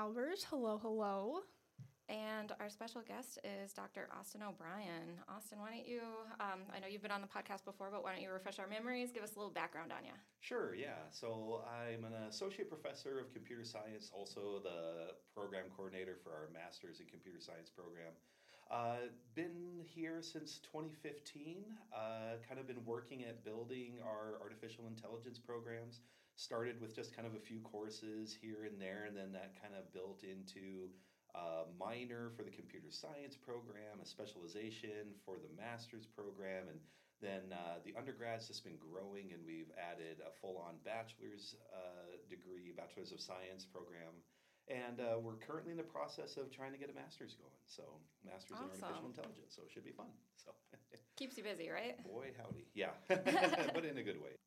Lily Albers. Hello, hello. And our special guest is Dr. Austin O'Brien. Austin, why don't you? Um, I know you've been on the podcast before, but why don't you refresh our memories? Give us a little background on you. Sure, yeah. So I'm an associate professor of computer science, also the program coordinator for our master's in computer science program. Uh, been here since 2015. Uh, kind of been working at building our artificial intelligence programs. Started with just kind of a few courses here and there, and then that kind of built into a minor for the computer science program, a specialization for the master's program, and then uh, the undergrad's just been growing, and we've added a full on bachelor's uh, degree, bachelor's of science program. And uh, we're currently in the process of trying to get a master's going. So, master's awesome. in artificial intelligence. So, it should be fun. So, keeps you busy, right? Boy, howdy. Yeah, but in a good way.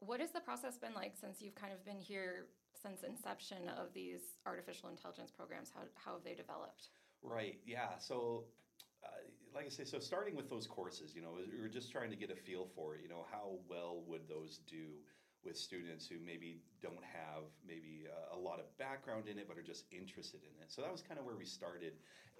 What has the process been like since you've kind of been here since inception of these artificial intelligence programs? How, how have they developed? Right, yeah. So, uh, like I say, so starting with those courses, you know, we were just trying to get a feel for you know, how well would those do with students who maybe don't have maybe a, a, lot of background in it but are just interested in it so that was kind of where we started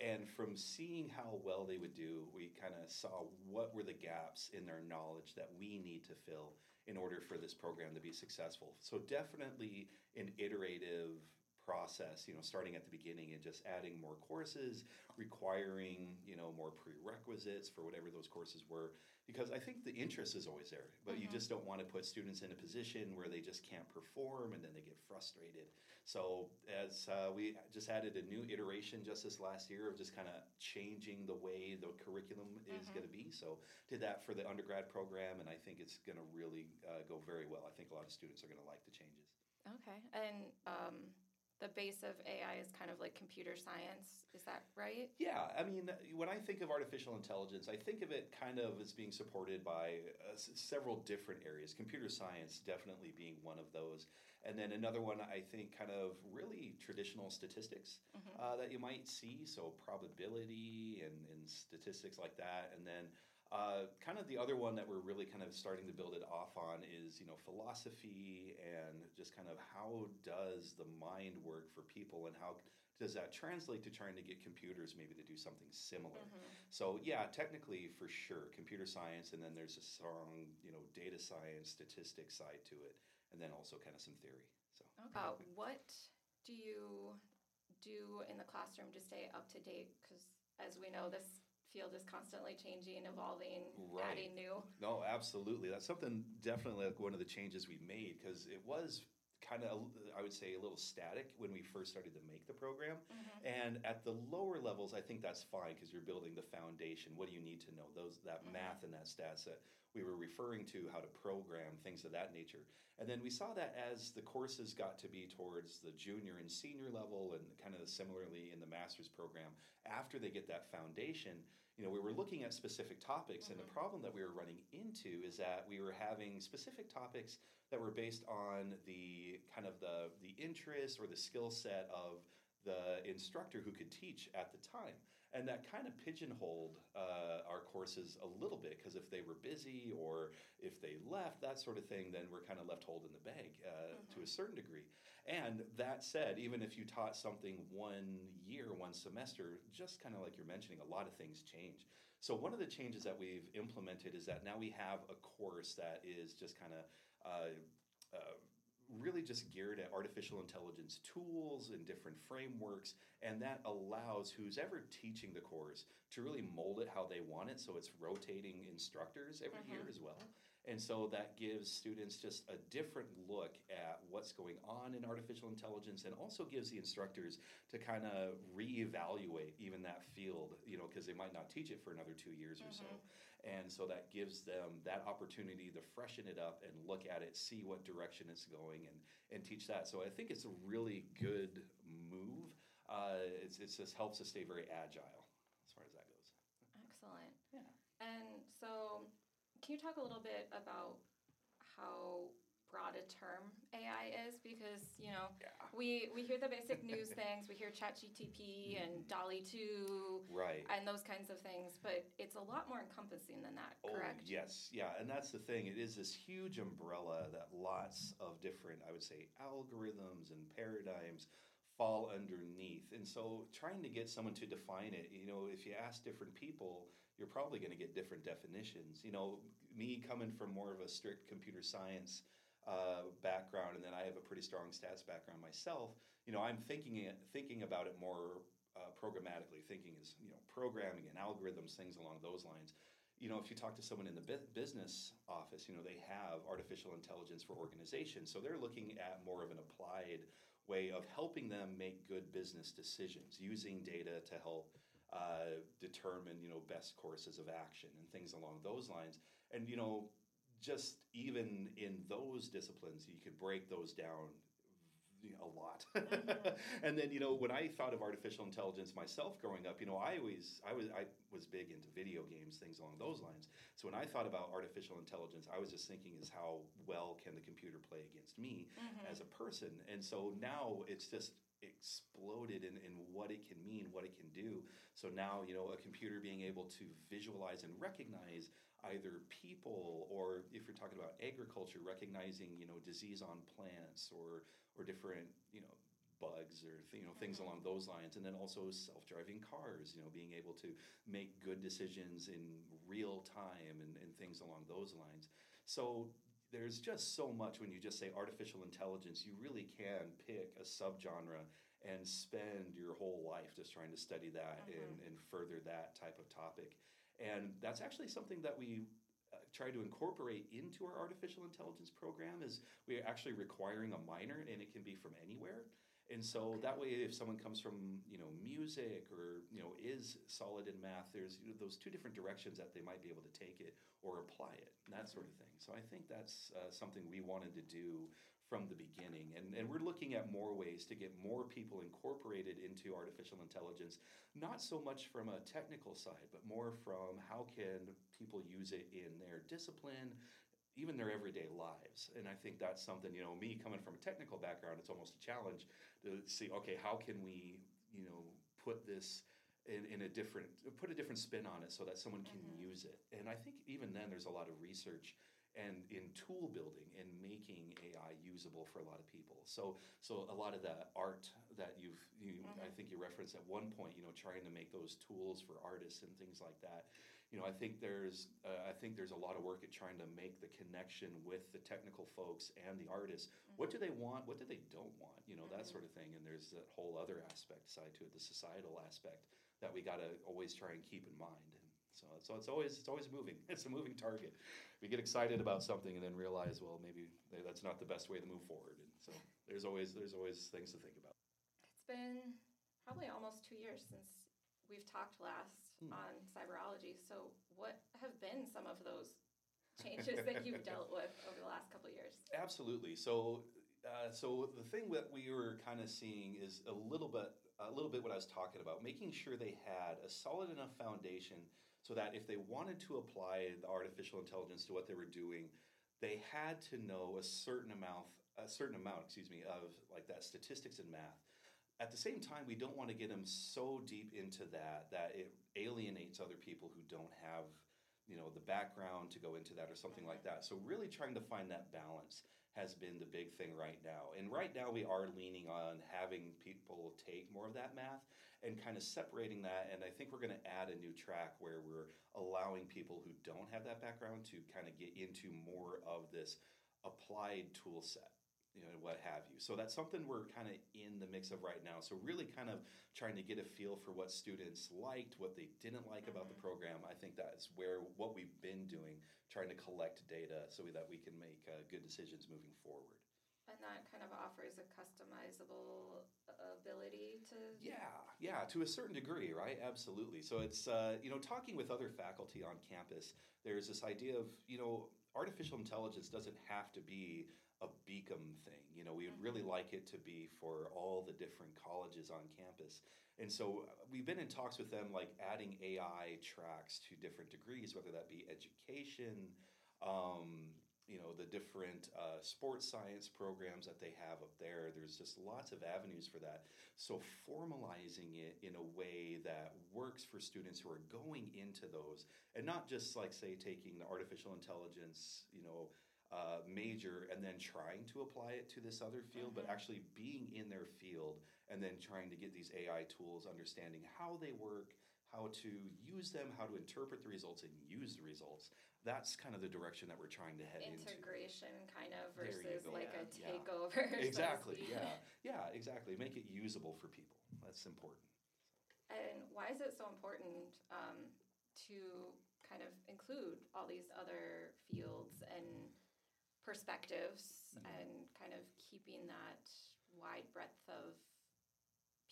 and from seeing how well they would do we kind of saw what were the gaps in their knowledge that we need to fill in order for this program to be successful. So definitely an iterative process you know starting at the beginning and just adding more courses requiring you know more prerequisites for whatever those courses were. Because i think the interest is always there but mm-hmm. you just don't want to put students in a position where they just can't perform and then they get frustrated. So as uh, we just added a new iteration just this last year of just kind of changing the way the curriculum is mm-hmm. going to be. So did that for the undergrad program and i think it's going to really uh, go very well. I think a lot of students are going to like the changes. Okay and um the base of AI is kind of like computer science. Is that right? Yeah. I mean, when I think of artificial intelligence, I think of it kind of as being supported by uh, several different areas. Computer science definitely being one of those. And then another one, I think, kind of really traditional statistics mm-hmm. uh, that you might see. So, probability and, and statistics like that. And then uh, kind of the other one that we're really kind of starting to build it off on is you know philosophy and just kind of how does the mind work for people and how does that translate to trying to get computers maybe to do something similar mm-hmm. so yeah technically for sure computer science and then there's a strong you know data science statistics side to it and then also kind of some theory so okay. Uh, what do you do in the classroom to stay up to date because as we know this field is constantly changing, evolving, right. adding new. No, absolutely. That's something definitely like one of the changes we made because it was kind of i would say a little static when we first started to make the program mm-hmm. and at the lower levels i think that's fine because you're building the foundation what do you need to know those that mm-hmm. math and that stats that we were referring to how to program things of that nature and then we saw that as the courses got to be towards the junior and senior level and kind of similarly in the master's program after they get that foundation you know we were looking at specific topics mm-hmm. and the mm-hmm. problem that we were running into is that we were having specific topics that were based on the kind of the the interest or the skill set of the instructor who could teach at the time. And that kind of pigeonholed uh, our courses a little bit because if they were busy or if they left, that sort of thing, then we're kind of left holding the bag uh, mm-hmm. to a mm-hmm. certain degree. And that said, even if you taught something one year, one semester, just kind of like you're mentioning, a lot of things change. So, one of the changes that we've implemented is that now we have a course that is just kind of uh, uh really just geared at artificial intelligence tools and different frameworks and that allows who's ever teaching the course to really mold it how they want it so it's rotating instructors every year mm-hmm. as well and so that gives students just a different look at what's going on in artificial intelligence and also gives the instructors to kind of reevaluate even that field, you know, because they might not teach it for another two years mm-hmm. or so. And so that gives them that opportunity to freshen it up and look at it, see what direction it's going, and, and teach that. So I think it's a really good move. Uh, it's, it just helps us stay very agile as far as that goes. Excellent. Yeah. And so can you talk a little bit about how broad a term AI is because you know Yeah. we we hear the basic news things. We hear ChatGTP and mm-hmm. DALL-E two Right. and those kinds of things, but it's a lot more encompassing than that. Oh, correct? Oh, yes, yeah, and that's the thing. It is this huge umbrella that lots of different, I would say, algorithms and paradigms fall underneath. And so, trying to get someone to define it, you know, if you ask different people, you're probably going to get different definitions. You know, me coming from more of a strict computer science uh, background, and then I have a pretty strong stats background myself. You know, I'm thinking it, thinking about it more uh, programmatically. Thinking is you know programming and algorithms, things along those lines. You know, if you talk to someone in the bu- business office, you know they have artificial intelligence for organizations, so they're looking at more of an applied way of helping them make good business decisions using data to help uh, determine you know best courses of action and things along those lines. And you know, just even in those disciplines, you could break those down you know, a lot. and then you know, when I thought of artificial intelligence myself growing up, you know, I always I was I was big into video games, things along those lines. So when I thought about artificial intelligence, I was just thinking is how well can the computer play against me Mhm. as a person. And so now it's just exploded in, in what it can mean, what it can do. So now, you know, a computer being able to visualize and recognize either people or if you're talking about agriculture, recognizing, you know, disease on plants or or different, you know, bugs or you know things Mhm. along those lines. And then also self-driving cars you know being able to make good decisions in real time and, and things along those lines. So there's just so much when you just say artificial intelligence you really can pick a subgenre and spend your whole life just trying to study that and, and further that type of topic and that's actually something that we uh, try to incorporate into our artificial intelligence program is we're actually requiring a minor and it can be from anywhere. And so that way if someone comes from you know music or you know is solid in math there's you know, those two different directions that they might be able to take it or apply it and that sort of thing. So i think that's uh, something we wanted to do from the beginning. And, and we're looking at more ways to get more people incorporated into artificial intelligence not so much from a technical side but more from how can people use it in their discipline even their everyday lives. And i think that's something you know me coming from a technical background it's almost a challenge to see okay how can we you know put this in, in a different put a different spin on it so that someone can Mhm. use it. And i think even then there's a lot of research and in tool building and making ai usable for a lot of people. So so a lot of the art that you've you i Mhm. think you referenced at one point you know trying to make those tools for artists and things like that. You know i think there's uh, i think there's a lot of work at trying to make the connection with the technical folks and the artists. What do they want? What do they don't want? You know that Mhm. sort of thing. And there's that whole other aspect side to it the societal aspect that we got to always try and keep in mind so, so it's always it's always moving it's a moving target we get excited about something and then realize well maybe that's not the best way to move forward and so there's always there's always things to think about It's been probably almost two years since we've talked last Hmm. on cyberology. So, what have been some of those changes that you've dealt with over the last couple of years? Absolutely. So, uh, so the thing that we were kind of seeing is a little bit, a little bit what I was talking about, making sure they had a solid enough foundation so that if they wanted to apply the artificial intelligence to what they were doing, they had to know a certain amount, a certain amount, excuse me, of like that statistics and math. At the same time, we don't want to get them so deep into that that it alienates other people who don't have you know the background to go into that or something like that. So really trying to find that balance has been the big thing right now. And right now we are leaning on having people take more of that math and kind of separating that and i think we're going to add a new track where we're allowing people who don't have that background to kind of get into more of this applied tool set you know what have you. So that's something we're kind of in the mix of right now. So really kind of trying to get a feel for what students liked what they didn't like about the Mhm. program. I think that's where what we've been doing trying to collect data so that we can make uh, good decisions moving forward And that kind of offers a customizable ability to. Yeah, yeah, to a certain degree, right? Absolutely. So it's uh, you know talking with other faculty on campus. There's this idea of you know artificial intelligence doesn't have to be a Beacom thing. You know, we'd really like it to be for all the different colleges on campus. And so uh, we've been in talks with them, like adding AI tracks to different degrees, whether that be education, um, you know the different uh, sports science programs that they have up there. There's just lots of avenues for that. So formalizing it in a way that works for students who are going into those, and not just like say taking the artificial intelligence, you know. Uh, major and then trying to apply it to this other field, but actually being in their field and then trying to get these AI tools, understanding how they work, how to use them, how to interpret the results and use the results. That's kind of the direction that we're trying to head into. Integration kind of versus like Yeah, a takeover. so to Exactly. speak. Yeah. Yeah. Exactly. Make it usable for people. That's important. And why is it so important um, to kind of include all these other fields and perspectives Mm-hmm. and kind of keeping that wide breadth of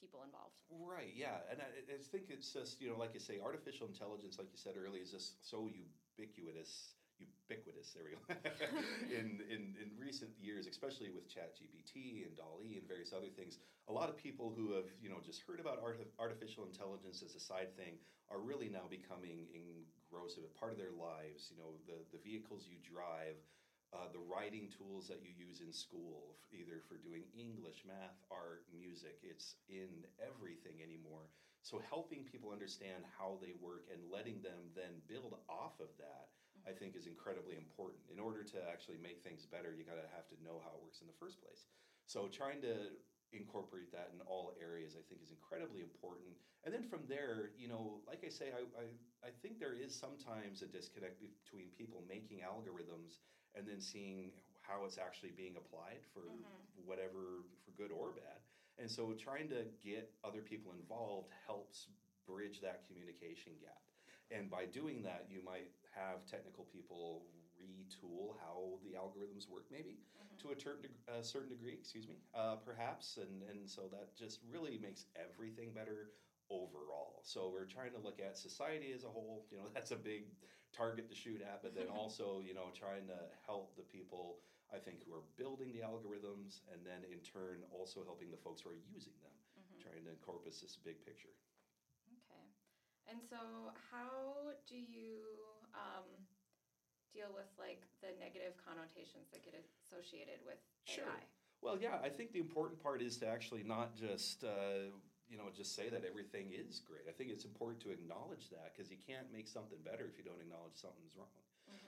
people involved? Right. Yeah. And I, I think it's just you know, like you say, artificial intelligence, like you said earlier, is just so ubiquitous. Ubiquitous. There we go. in, in in recent years, especially with ChatGPT and DALL-E and various other things, a lot of people who have you know just heard about art, artificial intelligence as a side thing are really now becoming engrossed in part of their lives. You know, the the vehicles you drive. Uh, the writing tools that you use in school, either for doing English, math, art, music, it's in everything anymore. So, helping people understand how they work and letting them then build off of that, I think, is incredibly important. In order to actually make things better, you gotta have to know how it works in the first place. So, trying to incorporate that in all areas, I think, is incredibly important. And then from there, you know, like I say, I, I, I think there is sometimes a disconnect between people making algorithms and then seeing how it's actually being applied for whatever for good or bad. And so trying to get other people involved helps bridge that communication gap. And by doing that you might have technical people retool how the algorithms work maybe to a, ter- a certain degree excuse me uh, perhaps. And, and so that just really makes everything better overall. So we're trying to look at society as a whole. You know that's a big target to shoot at but then also you know trying to help the people i think who are building the algorithms and then in turn also helping the folks who are using them trying to encompass this big picture Okay. And so, how do you um, deal with like the negative connotations that get associated with Sure. AI? Well, yeah, I think the important part is to actually not just uh, you know just say that everything is great. I think it's important to acknowledge that because you can't make something better if you don't acknowledge something's wrong.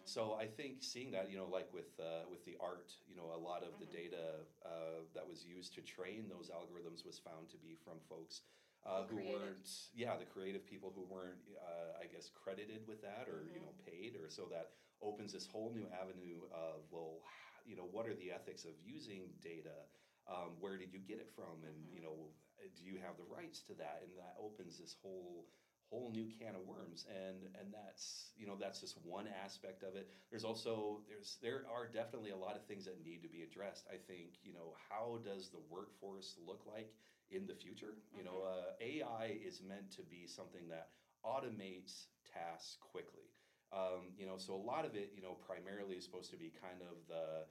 So I think seeing that, you know, like with uh, with the art, you know, a lot of the data uh, that was used to train those algorithms was found to be from folks uh, Who created. weren't, yeah, the creative people who weren't, uh, I guess, credited with that or you know paid, or so that opens this whole new avenue of well, you know, what are the ethics of using data? Um, where did you get it from? And you know, do you have the rights to that? And that opens this whole whole new can of worms. And and that's you know that's just one aspect of it. There's also there's there are definitely a lot of things that need to be addressed. I think you know how does the workforce look like in the future? You know uh, ai is meant to be something that automates tasks quickly. Um, you know so a lot of it you know primarily is supposed to be kind of the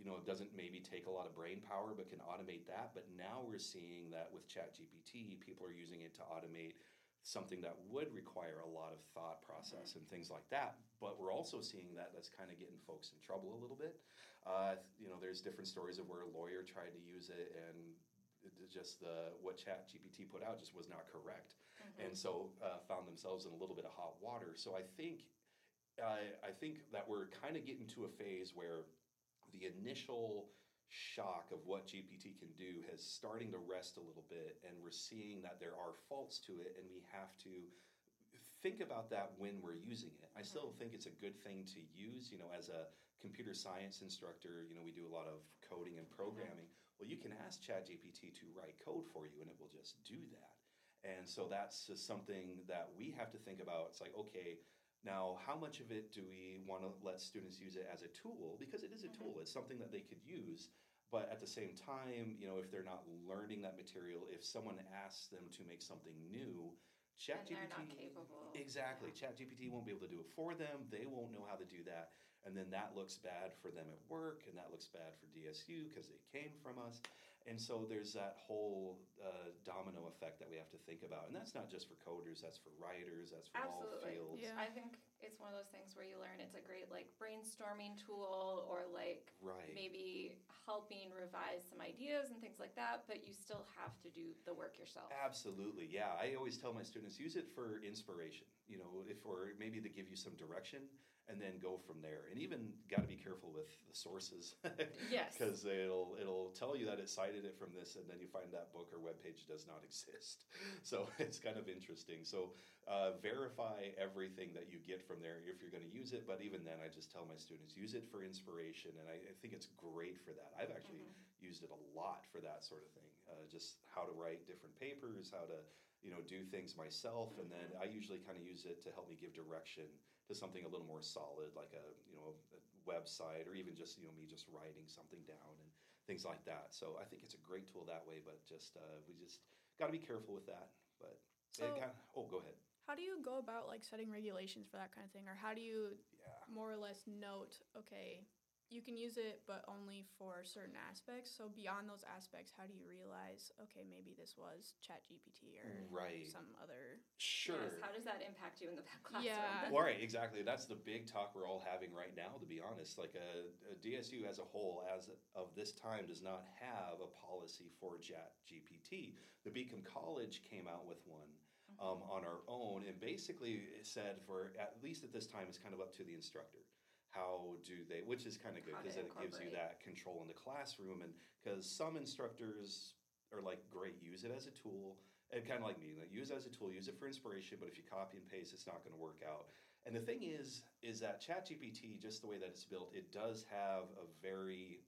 you know, it doesn't maybe take a lot of brain power, but can automate that. But now we're seeing that with ChatGPT, people are using it to automate something that would require a lot of thought process and things like that. But we're also seeing that that's kind of getting folks in trouble a little bit. Uh, you know, there's different stories of where a lawyer tried to use it and just the what ChatGPT put out just was not correct, and so uh, found themselves in a little bit of hot water. So I think I, I think that we're kind of getting to a phase where the initial shock of what GPT can do has starting to rest a little bit, and we're seeing that there are faults to it, and we have to think about that when we're using it. I still think it's a good thing to use. You know, as a computer science instructor, you know, we do a lot of coding and mm-hmm. programming. Well, you can ask ChatGPT to write code for you, and it will just do that. And so that's just something that we have to think about. It's like, okay, now how much of it do we want to let students use it as a tool? Because it is a mm-hmm. tool, it's something that they could use. But at the same time, you know, if they're not learning that material, if someone asks them to make something new, ChatGPT they're not capable. Exactly. Yeah. ChatGPT won't be able to do it for them. They won't know how to do that. And then that looks bad for them at work, and that looks bad for DSU because they came from us. And so there's that whole uh, domino effect that we have to think about. And that's not just for coders, that's for writers, that's for all fields. Yeah. I think it's one of those things where you learn it's a great like brainstorming tool or like Right. maybe helping revise some ideas and things like that, but you still have to do the work yourself. Absolutely, yeah. I always tell my students use it for inspiration, you know, if or maybe to give you some direction, and then go from there. And even got to be careful with the sources, Yes. because it'll it'll tell you that it cited it from this, and then you find that book or webpage does not exist. So it's kind of interesting. So uh, verify everything that you get from there if you're going to use it. But even then, I just tell my students use it for inspiration, and I, I think it's great for that. I've actually used it a lot for that sort of thing. Uh, just how to write different papers, how to you know do things myself, and then I usually kind of use it to help me give direction to something a little more solid, like a you know a website, or even just you know me just writing something down and things like that. So I think it's a great tool that way, but just uh, we just got to be careful with that. But So- kinda, oh, go ahead. How do you go about like setting regulations for that kind of thing, or how do you Yeah. more or less note, okay, you can use it, but only for certain aspects. So beyond those aspects, how do you realize, okay, maybe this was Chat GPT or Right. some other? Sure. Yes, how does that impact you in the classroom? Yeah. Well, right, exactly. That's the big talk we're all having right now, to be honest. Like a, a DSU as a whole, as of this time, does not have a policy for Chat GPT. The Beacom College came out with one um, on our own, and basically said for at least at this time, it's kind of up to the instructor. How do they? Which is kind of good because then it gives you that control in the classroom, and because some instructors are like, great, use it as a tool. And kind of like me, like use it as a tool, use it for inspiration. But if you copy and paste, it's not going to work out. And the thing is, is that ChatGPT, just the way that it's built, it does have a very,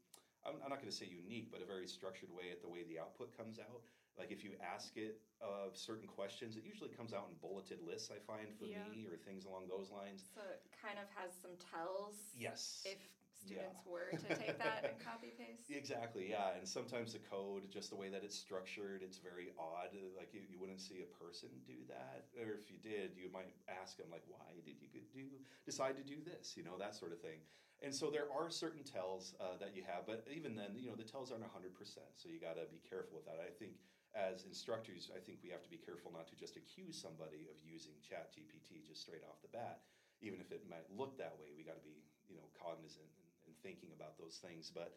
I'm, I'm not going to say unique, but a very structured way at the way the output comes out. Like if you ask it of certain questions, it usually comes out in bulleted lists. I find for Yeah. me or things along those lines. So it kind of has some tells Yes. if students were to take that and copy paste. Exactly, yeah. And sometimes the code, just the way that it's structured, it's very odd. Like you, you wouldn't see a person do that, or if you did, you might ask them like, "Why did you do decide to do this?" You know, that sort of thing. And so there are certain tells uh, that you have, but even then, you know, the tells aren't hundred percent. So you got to be careful with that. I think as instructors, I think we have to be careful not to just accuse somebody of using Chat GPT just straight off the bat, even if it might look that way. We got to be, you know, cognizant and, and thinking about those things. But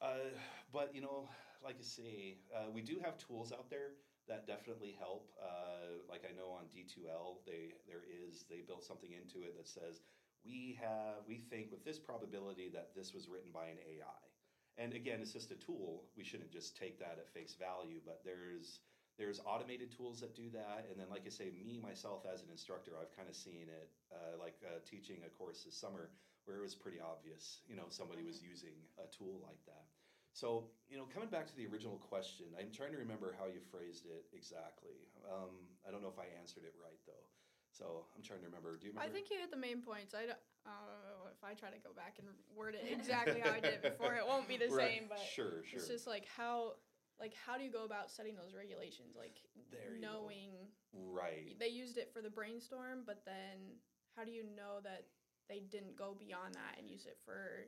uh, but you know, like I say, uh, we do have tools out there that definitely help. Uh, like I know on D2L, they there is they built something into it that says we have we think with this probability that this was written by an AI. And again, it's just a tool. We shouldn't just take that at face value. But there's there's automated tools that do that. And then, like I say, me myself as an instructor, I've kind of seen it, uh, like uh, teaching a course this summer where it was pretty obvious, you know, somebody was using a tool like that. So, you know, coming back to the original question, I'm trying to remember how you phrased it exactly. Um, I don't know if I answered it right though. So I'm trying to remember. Do you remember? I think you hit the main points. I uh, if I try to go back and word it exactly how I did it before, it won't be the Right. same. But sure, sure. it's just like how, like how do you go about setting those regulations? Like There knowing right. they used it for the brainstorm, but then how do you know that they didn't go beyond that and use it for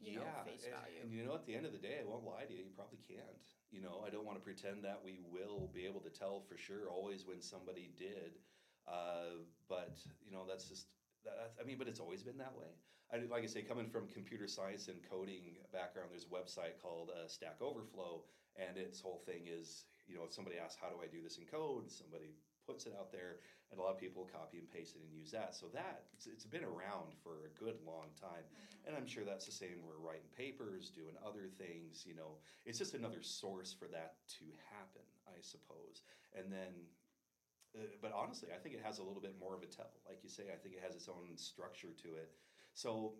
you know, face and- And, you know, at the end of the day, I won't lie to you. You probably can't. You know, I don't want to pretend that we will be able to tell for sure always when somebody did. Uh, but you know, that's just. That, I mean, but it's always been that way. I, like I say, coming from computer science and coding background, there's a website called uh, Stack Overflow, and its whole thing is, you know, if somebody asks, "How do I do this in code?" Somebody puts it out there, and a lot of people copy and paste it and use that. So that it's, it's been around for a good long time. And I'm sure that's the same. We're writing papers, doing other things. You know, it's just another source for that to happen, I suppose. And then, uh, but honestly, I think it has a little bit more of a tell. Like you say, I think it has its own structure to it. So,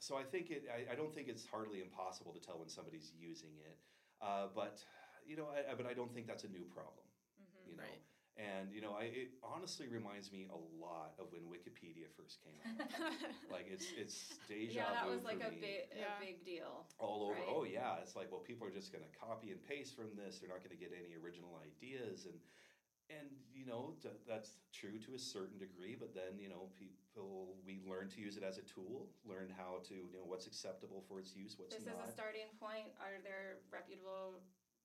so I think it. I, I don't think it's hardly impossible to tell when somebody's using it. Uh, but you know, I, I, but I don't think that's a new problem. Mhm. You know. Right. And you know, I, it honestly reminds me a lot of when Wikipedia first came out. like it's it's deja Yeah, that vu was like a me big, Yeah. a big deal. all over. right? Oh yeah, it's like well, people are just going to copy and paste from this. They're not going to get any original ideas, and and you know that's true to a certain degree but then you know people we learn to use it as a tool learn how to you know what's acceptable for its use what's This not is a starting point. Are there reputable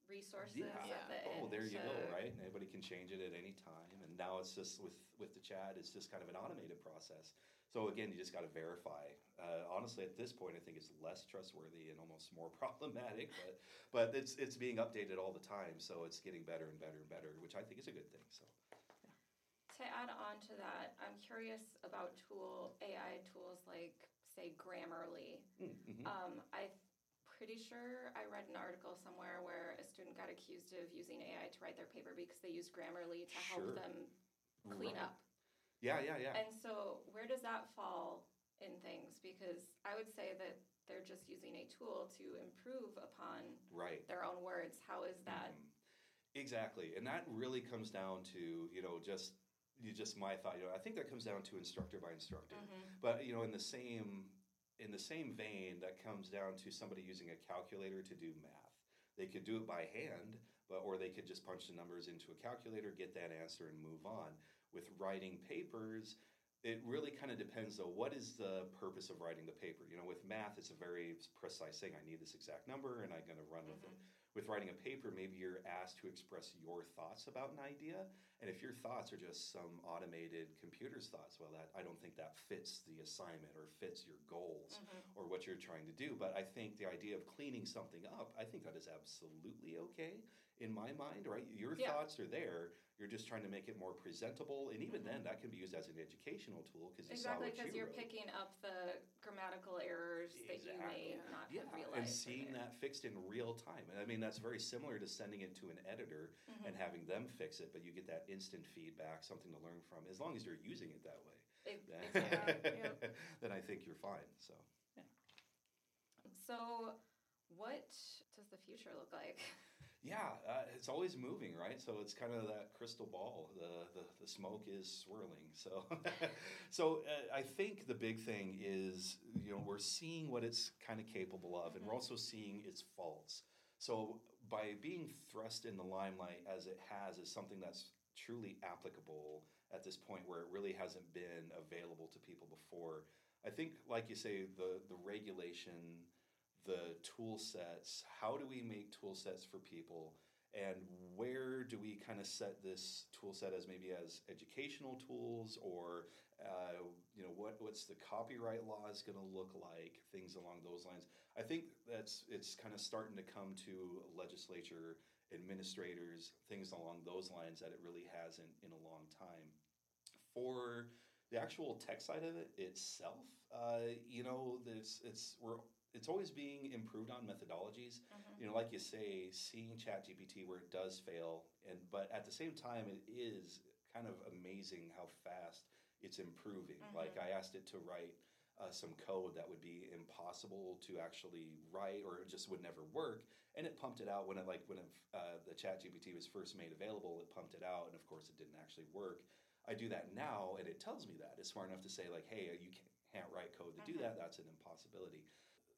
resources yeah. the oh there you go right and anybody can change it at any time and now it's just with with the chat it's just kind of an automated process so again you just got to verify uh, honestly at this point i think it's less trustworthy and almost more problematic but but it's it's being updated all the time so it's getting better and better and better which i think is a good thing so To add on to that, I'm curious about tool AI tools like say Grammarly. Mm, mhm. Um, I'm pretty sure I read an article somewhere where a student got accused of using AI to write their paper because they used Grammarly to help Sure. them clean Right. up. Yeah yeah yeah And so, where does that fall in things? Because I would say that they're just using a tool to improve upon right their own words. How is that? Mhm. Exactly, and that really comes down to you know just you just my thought. You know, I think that comes down to instructor by instructor. Mhm. But you know, in the same in the same vein, that comes down to somebody using a calculator to do math. They could do it by hand, but or they could just punch the numbers into a calculator, get that answer, and move on. With writing papers, it really kind of depends though. What is the purpose of writing the paper? You know, with math, it's a very precise thing. I need this exact number, and I'm going to run with it. Mm-hmm. With writing a paper, maybe you're asked to express your thoughts about an idea, and if your thoughts are just some automated computer's thoughts, well, that I don't think that fits the assignment or fits your goals mm-hmm. or what you're trying to do. But I think the idea of cleaning something up, I think that is absolutely okay in my mind. Right, your Yeah. thoughts are there. You're just trying to make it more presentable, and even then, that can be used as an educational tool because exactly because you you're wrote. picking up the grammatical errors that you may Exactly. not Yeah, have realized. and seeing that fixed in real time. And I mean, that's very similar to sending it to an editor Mm-hmm. and having them fix it, but you get that instant feedback, something to learn from, as long as you're using it that way. Ex- then- Exactly. Then I think you're fine. So, So, what does the future look like? yeah, uh, it's always moving, right? So it's kind of that crystal ball. The the, the smoke is swirling. So, so uh, I think the big thing is you know we're seeing what it's kind of capable of, and we're also seeing its faults. So by being thrust in the limelight as it has is something that's truly applicable at this point where it really hasn't been available to people before. I think, like you say, the the regulation, the tool sets. How do we make tool sets for people? And where do we kind of set this tool set as maybe as educational tools, or uh, you know what what's the copyright law is going to look like? Things along those lines. I think that's it's kind of starting to come to legislature, administrators, things along those lines that it really hasn't in a long time. For the actual tech side of it itself, uh, you know, this it's we're it's always being improved on methodologies. You know, like you say, seeing ChatGPT where it does fail, and but at the same time, it is kind of amazing how fast it's improving. Like I asked it to write uh, some code that would be impossible to actually write, or it just would never work, and it pumped it out when it like when it, uh, the ChatGPT was first made available. It pumped it out, and of course, it didn't actually work. I do that now, and it tells me that it's smart enough to say like, "Hey, you can't write code to do that. That's an impossibility."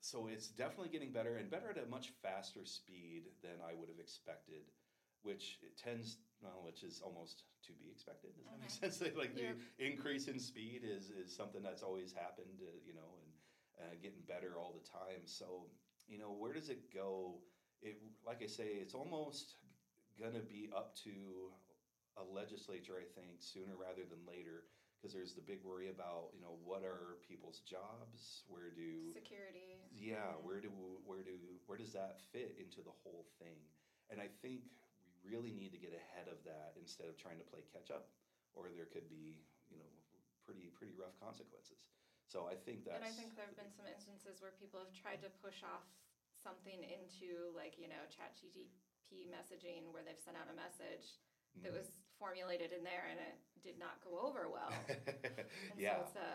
So it's definitely getting better and better at a much faster speed than I would have expected, which it tends well, which is almost to be expected. Does that make sense? like Yep. the increase in speed is is something that's always happened, uh, you know, and uh, getting better all the time. So you know, where does it go? It like I say, it's almost gonna be up to a legislature, I think, sooner rather than later, because there's the big worry about you know what are people's jobs, where do Security. yeah, Mhm. where do where do where does that fit into the whole thing? And I think we really need to get ahead of that instead of trying to play catch up, or there could be you know pretty pretty rough consequences. So I think that's And I think there have been some instances where people have tried to push off something into like, you know, chat GTP messaging where they've sent out a message that was formulated in there and it did not go over well. Yeah. so it's a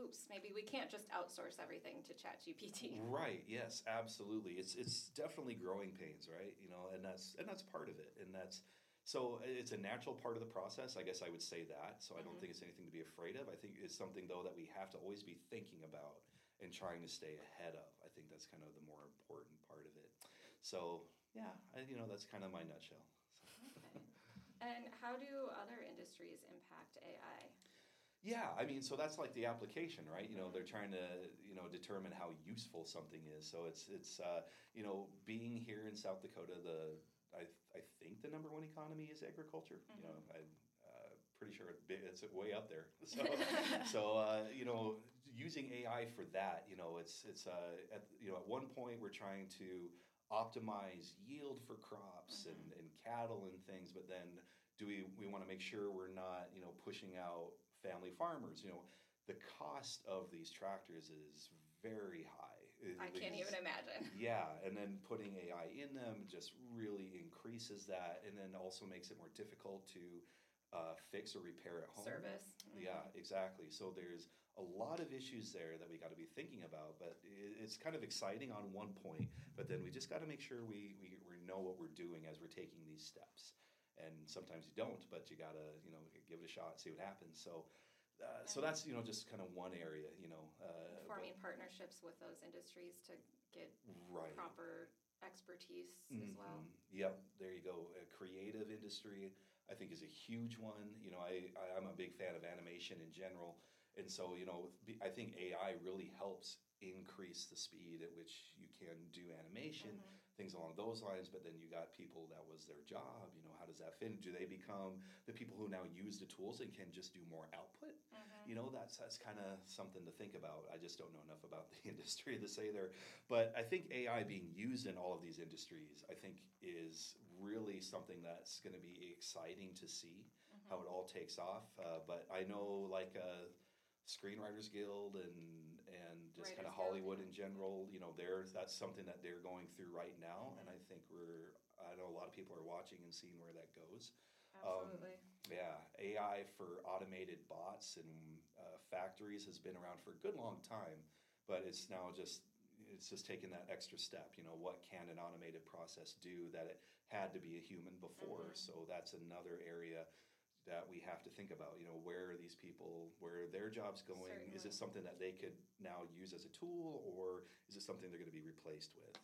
oops, maybe we can't just outsource everything to chat GPT. Right. Yes. Absolutely. It's it's definitely growing pains, right? You know, and that's and that's part of it, and that's so it's a natural part of the process. I guess I would say that. So I don't Mhm. think it's anything to be afraid of. I think it's something though that we have to always be thinking about and trying to stay ahead of. I think that's kind of the more important part of it. So yeah, I, you know, that's kind of my nutshell. Okay. And how do other industries impact AI? Yeah, I mean, so that's like the application, right? You know, they're trying to, you know, determine how useful something is. So it's it's uh, you know, being here in South Dakota, the I I think the number one economy is agriculture. You know, I'm uh, pretty sure it's it's way up there. So so uh, you know, using AI for that, you know, it's it's uh, at you know at one point we're trying to optimize yield for crops and, and cattle and things, but then do we we want to make sure we're not you know pushing out family farmers? You know, the cost of these tractors is very high. It- I can't even imagine. yeah, and then putting AI in them just really increases that, and then also makes it more difficult to uh, fix or repair at home. Service. Yeah, exactly. So there's a lot of issues there that we got to be thinking about, but it's kind of exciting on one point. But then we just got to make sure we, we we know what we're doing as we're taking these steps. And sometimes you don't, but you gotta you know give it a shot, see what happens. So. Uh, so that's you know just kind of one area you know uh, but- Forming partnerships with those industries to get right proper expertise as well. Yep, there you go. A creative industry, I think, is a huge one. You know, I, I I'm a big fan of animation in general, and so you know, I think AI really helps increase the speed at which you can do animation, things along those lines. But then you got people that was their job. You know, how does that fit? Do they become the people who now use the tools and can just do more output? you know that's that's kind of something to think about i just don't know enough about the industry to say there but i think ai being used in all of these industries i think is really something that's going to be exciting to see how it all takes off uh, but i know like uh, screenwriters guild and and just kind of hollywood in general you know they're that's something that they're going through right now and i think we're i know a lot of people are watching and seeing where that goes Um, Absolutely. yeah, AI for automated bots and uh, factories has been around for a good long time, but it's now just it's just taking that extra step. You know, what can an automated process do that it had to be a human before? So that's another area that we have to think about. You know, where are these people? Where are their jobs going? Is Certainly. it something that they could now use as a tool, or is it something they're going to be replaced with?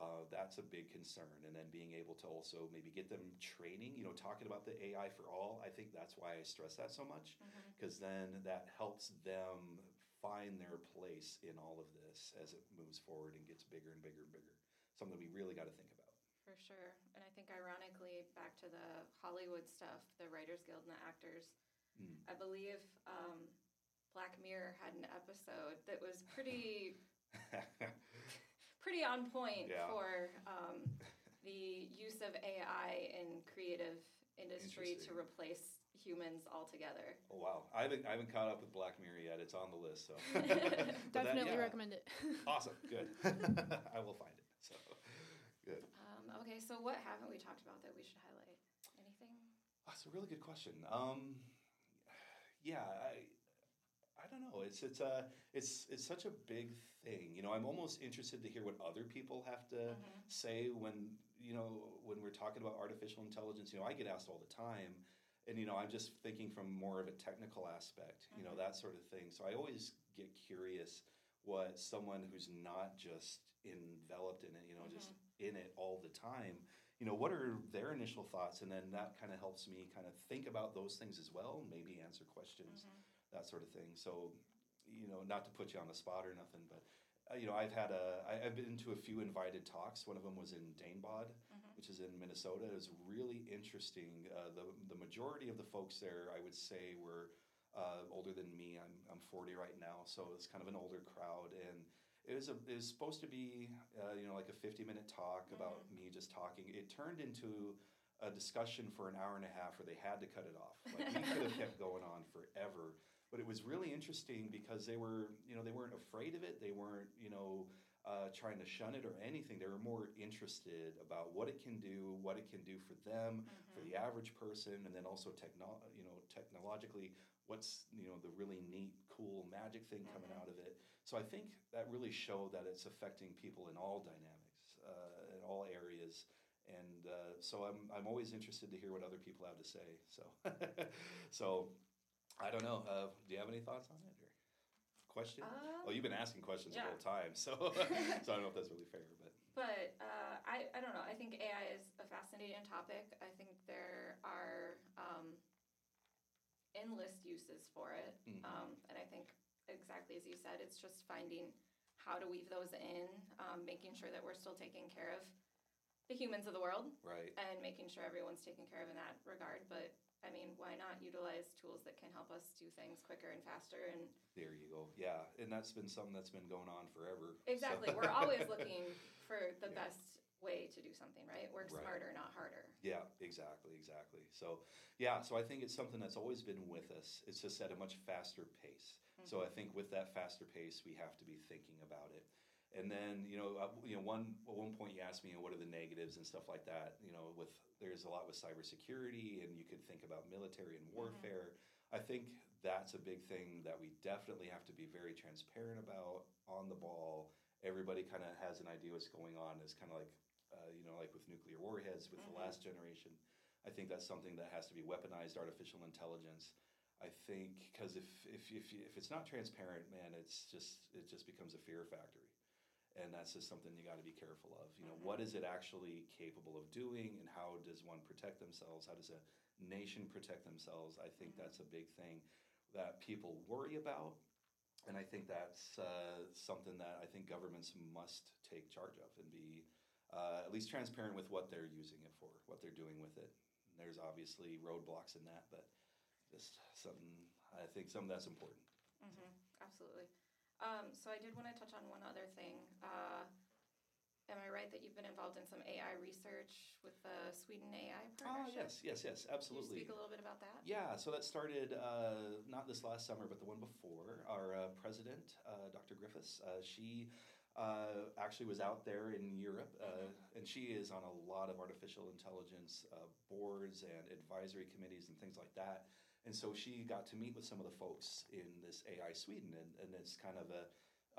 Uh, that's a big concern. And then being able to also maybe get them training, you know, talking about the AI for all. I think that's why I stress that so much because then that helps them find their place in all of this as it moves forward and gets bigger and bigger and bigger. Something we really got to think about. For sure. And I think ironically, back to the Hollywood stuff, the Writers Guild and the actors, Mm. I believe um, Black Mirror had an episode that was pretty pretty on point Yeah. for um, the use of AI in creative industry to replace humans altogether. oh wow, I haven't I haven't caught up with Black Mirror yet. It's on the list, so But that- Definitely yeah. recommend it. Awesome, good. I will find it. Okay, so what haven't we talked about that we should highlight? Anything? That's a really good question. Um, yeah, I, I don't know. It's it's a it's it's such a big thing. You know, I'm almost interested to hear what other people have to mm-hmm. say when you know when we're talking about artificial intelligence. You know, I get asked all the time, and you know, I'm just thinking from more of a technical aspect. You know, mm-hmm. that sort of thing. So I always get curious what someone who's not just enveloped in it, you know, just mm-hmm. In it all the time, you know, what are their initial thoughts? And then that kind of helps me kind of think about those things as well, maybe answer questions, that sort of thing. So, you know, not to put you on the spot or nothing, but, uh, you know, I've had a, I, I've been to a few invited talks. One of them was in Danebod, which is in Minnesota. It was really interesting. Uh, the, the majority of the folks there, I would say, were uh, older than me. I'm, I'm 40 right now, so it's kind of an older crowd. And it was, a, it was supposed to be, uh, you know, like a 50 minute talk about me just talking. It turned into a discussion for an hour and a half where they had to cut it off. Like we could have kept going on forever. But it was really interesting because they were, you know, they weren't afraid of it. They weren't, you know, uh, trying to shun it or anything. They were more interested about what it can do, what it can do for them, for the average person, and then also techno- you know, technologically, what's you know the really neat, cool magic thing coming out of it. So I think that really showed that it's affecting people in all dynamics, uh, in all areas. And uh, so I'm, I'm always interested to hear what other people have to say. So, so I don't know. Uh, do you have any thoughts on it or question? Um, oh, you've been asking questions yeah. the whole time, so so I don't know if that's really fair, but But uh, I, I don't know. I think AI is a fascinating topic. I think there are endless uses for it. Mhm. Um, and I think exactly as you said, it's just finding how to weave those in, um, making sure that we're still taking care of the humans of the world Right. and making sure everyone's taken care of in that regard. But I mean, why not utilize tools that can help us do things quicker and faster? And There you go. Yeah, and that's been something that's been going on forever. so- exactly, we're always looking for the Yeah. best way to do something, right? Work Right. smarter, not harder. Yeah, exactly, exactly. So, yeah, so I think it's something that's always been with us. It's just at a much faster pace. So I think with that faster pace, we have to be thinking about it. And then, you know, uh, you know, one at one point you asked me, you know, what are the negatives and stuff like that. You know, with there's a lot with cybersecurity, and you could think about military and warfare. I think that's a big thing that we definitely have to be very transparent about on the ball. Everybody kind of has an idea what's going on. It's kind of like, uh, you know, like with nuclear warheads with Mhm. the last generation. I think that's something that has to be weaponized artificial intelligence. I think because if if if, if it's not transparent, man, it's just it just becomes a fear factory, and that's just something you got to be careful of. You know, Mhm. what is it actually capable of doing, and how does one protect themselves? How does a nation protect themselves? I think Mhm. that's a big thing that people worry about, and I think that's uh, something that I think governments must take charge of and be uh, at least transparent with what they're using it for, what they're doing with it. And there's obviously roadblocks in that, but just something I think something that's important. hmm absolutely. Um, so I did want to touch on one other thing. Uh, am I right that you've been involved in some AI research with the Sweden AI Ah, partnership? yes, yes, yes, Can you absolutely. speak a little bit about that? Yeah, so that started uh, not this last summer, but the one before. Our uh, president, uh, Dr. Griffiths, uh, she uh, actually was out there in Europe, uh, and she is on a lot of artificial intelligence uh, boards and advisory committees and things like that. And so she got to meet with some of the folks in this AI Sweden, and, and it's kind of a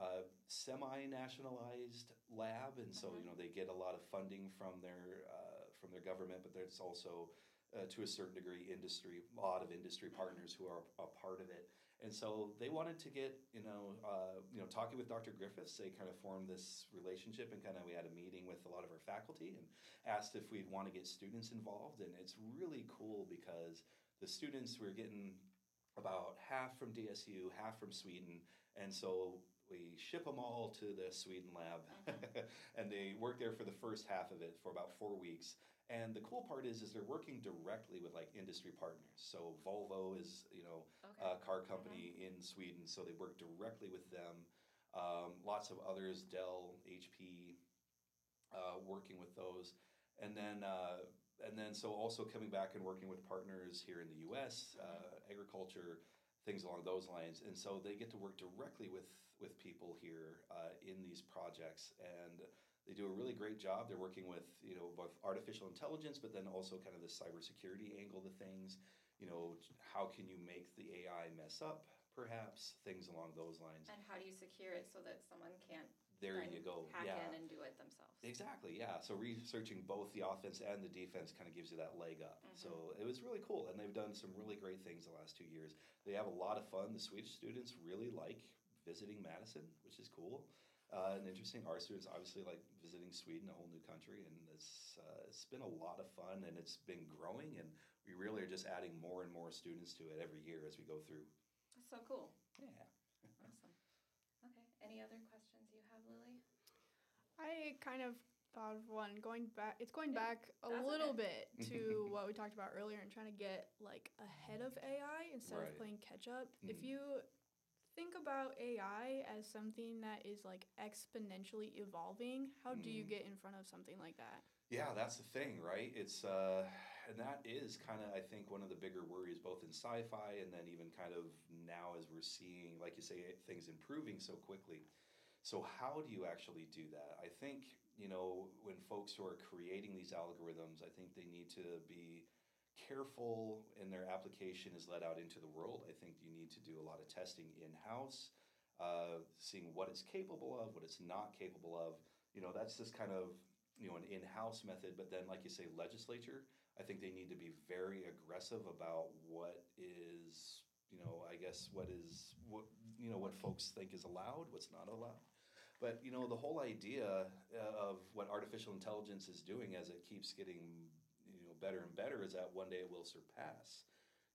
uh, semi-nationalized lab, and so Mhm. you know they get a lot of funding from their uh, from their government, but there's also uh, to a certain degree industry a lot of industry partners who are a part of it and so they wanted to get you know uh, you know talking with dr griffiths they kind of formed this relationship and kind of we had a meeting with a lot of our faculty and asked if we'd want to get students involved. And it's really cool because the students were getting about half from dsu half from sweden. And so we ship them all to the sweden lab. And they work there for the first half of it for about four weeks and the cool part is, is they're working directly with like industry partners. So Volvo is, you know, Okay. a car company in Sweden, so they work directly with them. Um, lots of others, Dell, HP, uh, working with those, and then uh, and then so also coming back and working with partners here in the U.S. Uh, agriculture, things along those lines, and so they get to work directly with with people here uh, in these projects and they do a really great job. They're working with you know both artificial intelligence, but then also kind of the cybersecurity angle to things. You know, how can you make the AI mess up? Perhaps things along those lines. And how do you secure it so that someone can't There you go. hack Yeah, in and do it themselves? exactly. Yeah. So researching both the offense and the defense kind of gives you that leg up. Mhm. So it was really cool, and they've done some really great things the last two years. They have a lot of fun. The Swedish students really like visiting Madison, which is cool. Uh, and interesting. Our students obviously like visiting Sweden, a whole new country, and it's uh, it's been a lot of fun, and it's been growing, and we really are just adding more and more students to it every year as we go through. That's so cool. Yeah. Awesome. Okay. Any other questions you have, Lily? I kind of thought of one going back. It's going Yeah, back a that's little okay. bit to what we talked about earlier and trying to get like ahead of AI instead Right. of playing catch up. If Mhm. you think about AI as something that is like exponentially evolving, how do you Mm. get in front of something like that? Yeah, that's the thing, right? It's uh, and that is kind of I think one of the bigger worries, both in sci-fi and then even kind of now as we're seeing, like you say, things improving so quickly. So how do you actually do that? I think you know when folks who are creating these algorithms, I think they need to be careful in their application is let out into the world. I think you need to do a lot of testing in house, uh, seeing what it's capable of, what it's not capable of. You know, that's this kind of you know an in-house method. But then, like you say, legislature. I think they need to be very aggressive about what is you know I guess what is what you know what folks think is allowed, what's not allowed. But you know the whole idea uh, of what artificial intelligence is doing as it keeps getting better and better is that one day it will surpass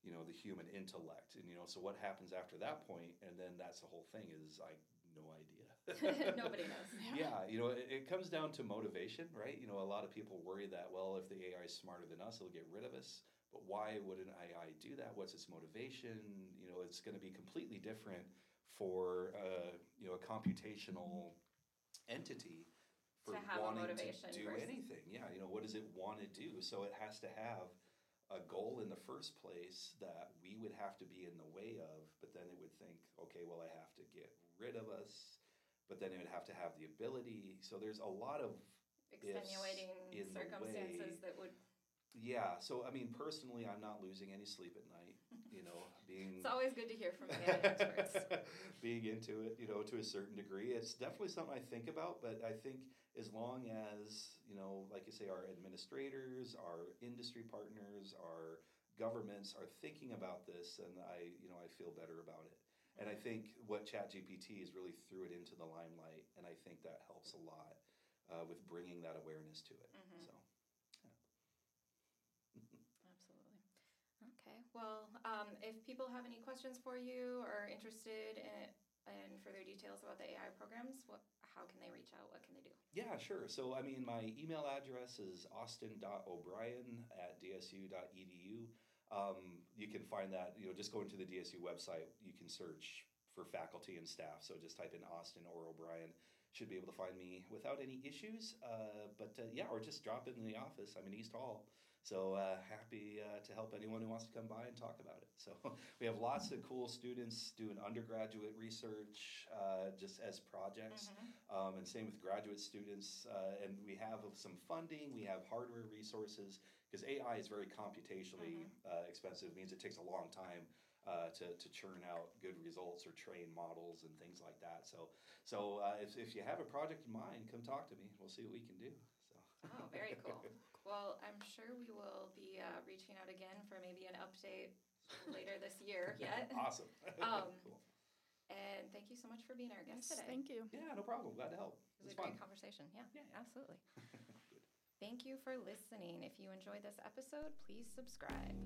you know, the human intellect. And, you know, so what happens after that point, and then that's the whole thing is I no idea. Nobody knows. yeah, you know, it, it comes down to motivation, right? You know, a lot of people worry that, well, if the AI is smarter than us, it'll get rid of us. But why would an AI do that? What's its motivation? You know, it's going to be completely different for, uh, you know, a computational entity for To have a wanting motivation to do versus- anything. Yeah, you know, what does it want to do? So it has to have a goal in the first place that we would have to be in the way of, but then it would think, okay, well, I have to get rid of us, but then it would have to have the ability. So there's a lot of Extenuating circumstances that would. yeah. So I mean, personally, I'm not losing any sleep at night. You know, being It's always good to hear from experts. being into it, you know, to a certain degree. It's definitely something I think about, but I think as long as, you know, like you say, our administrators, our industry partners, our governments are thinking about this, and I, you know, I feel better about it. And I think what ChatGPT is really threw it into the limelight, and I think that helps a lot uh, with bringing that awareness to it. Mhm. So, Absolutely. Okay. Well, um, if people have any questions for you or are interested in, further details about the AI programs, what, how can they reach out? What can they do? Yeah, sure. So, I mean, my email address is austin.o'brien at dsu.edu. Um, you can find that, you know, just going to the DSU website, you can search for faculty and staff. So just type in Austin or O'Brien. Should be able to find me without any issues. Uh, but uh, yeah, or just drop in the office. I'm in East Hall. So uh, happy uh, to help anyone who wants to come by and talk about it. So we have lots of cool students doing undergraduate research uh, just as projects. Um, and same with graduate students. Uh, and we have some funding, we have hardware resources, because AI is very computationally uh, expensive, means it takes a long time uh, to, to churn out good results or train models and things like that. So, so uh, if, if you have a project in mind, come talk to me. We'll see what we can do. So. Oh, very cool. Well, I'm sure we will be uh, reaching out again for maybe an update later this year yet. awesome. Um, cool. And thank you so much for being our guest Yes, today. thank you. Yeah, no problem. Glad to help. It was It's a fun. great conversation. Yeah, Yeah, yeah. absolutely. Thank you for listening. If you enjoyed this episode, please subscribe.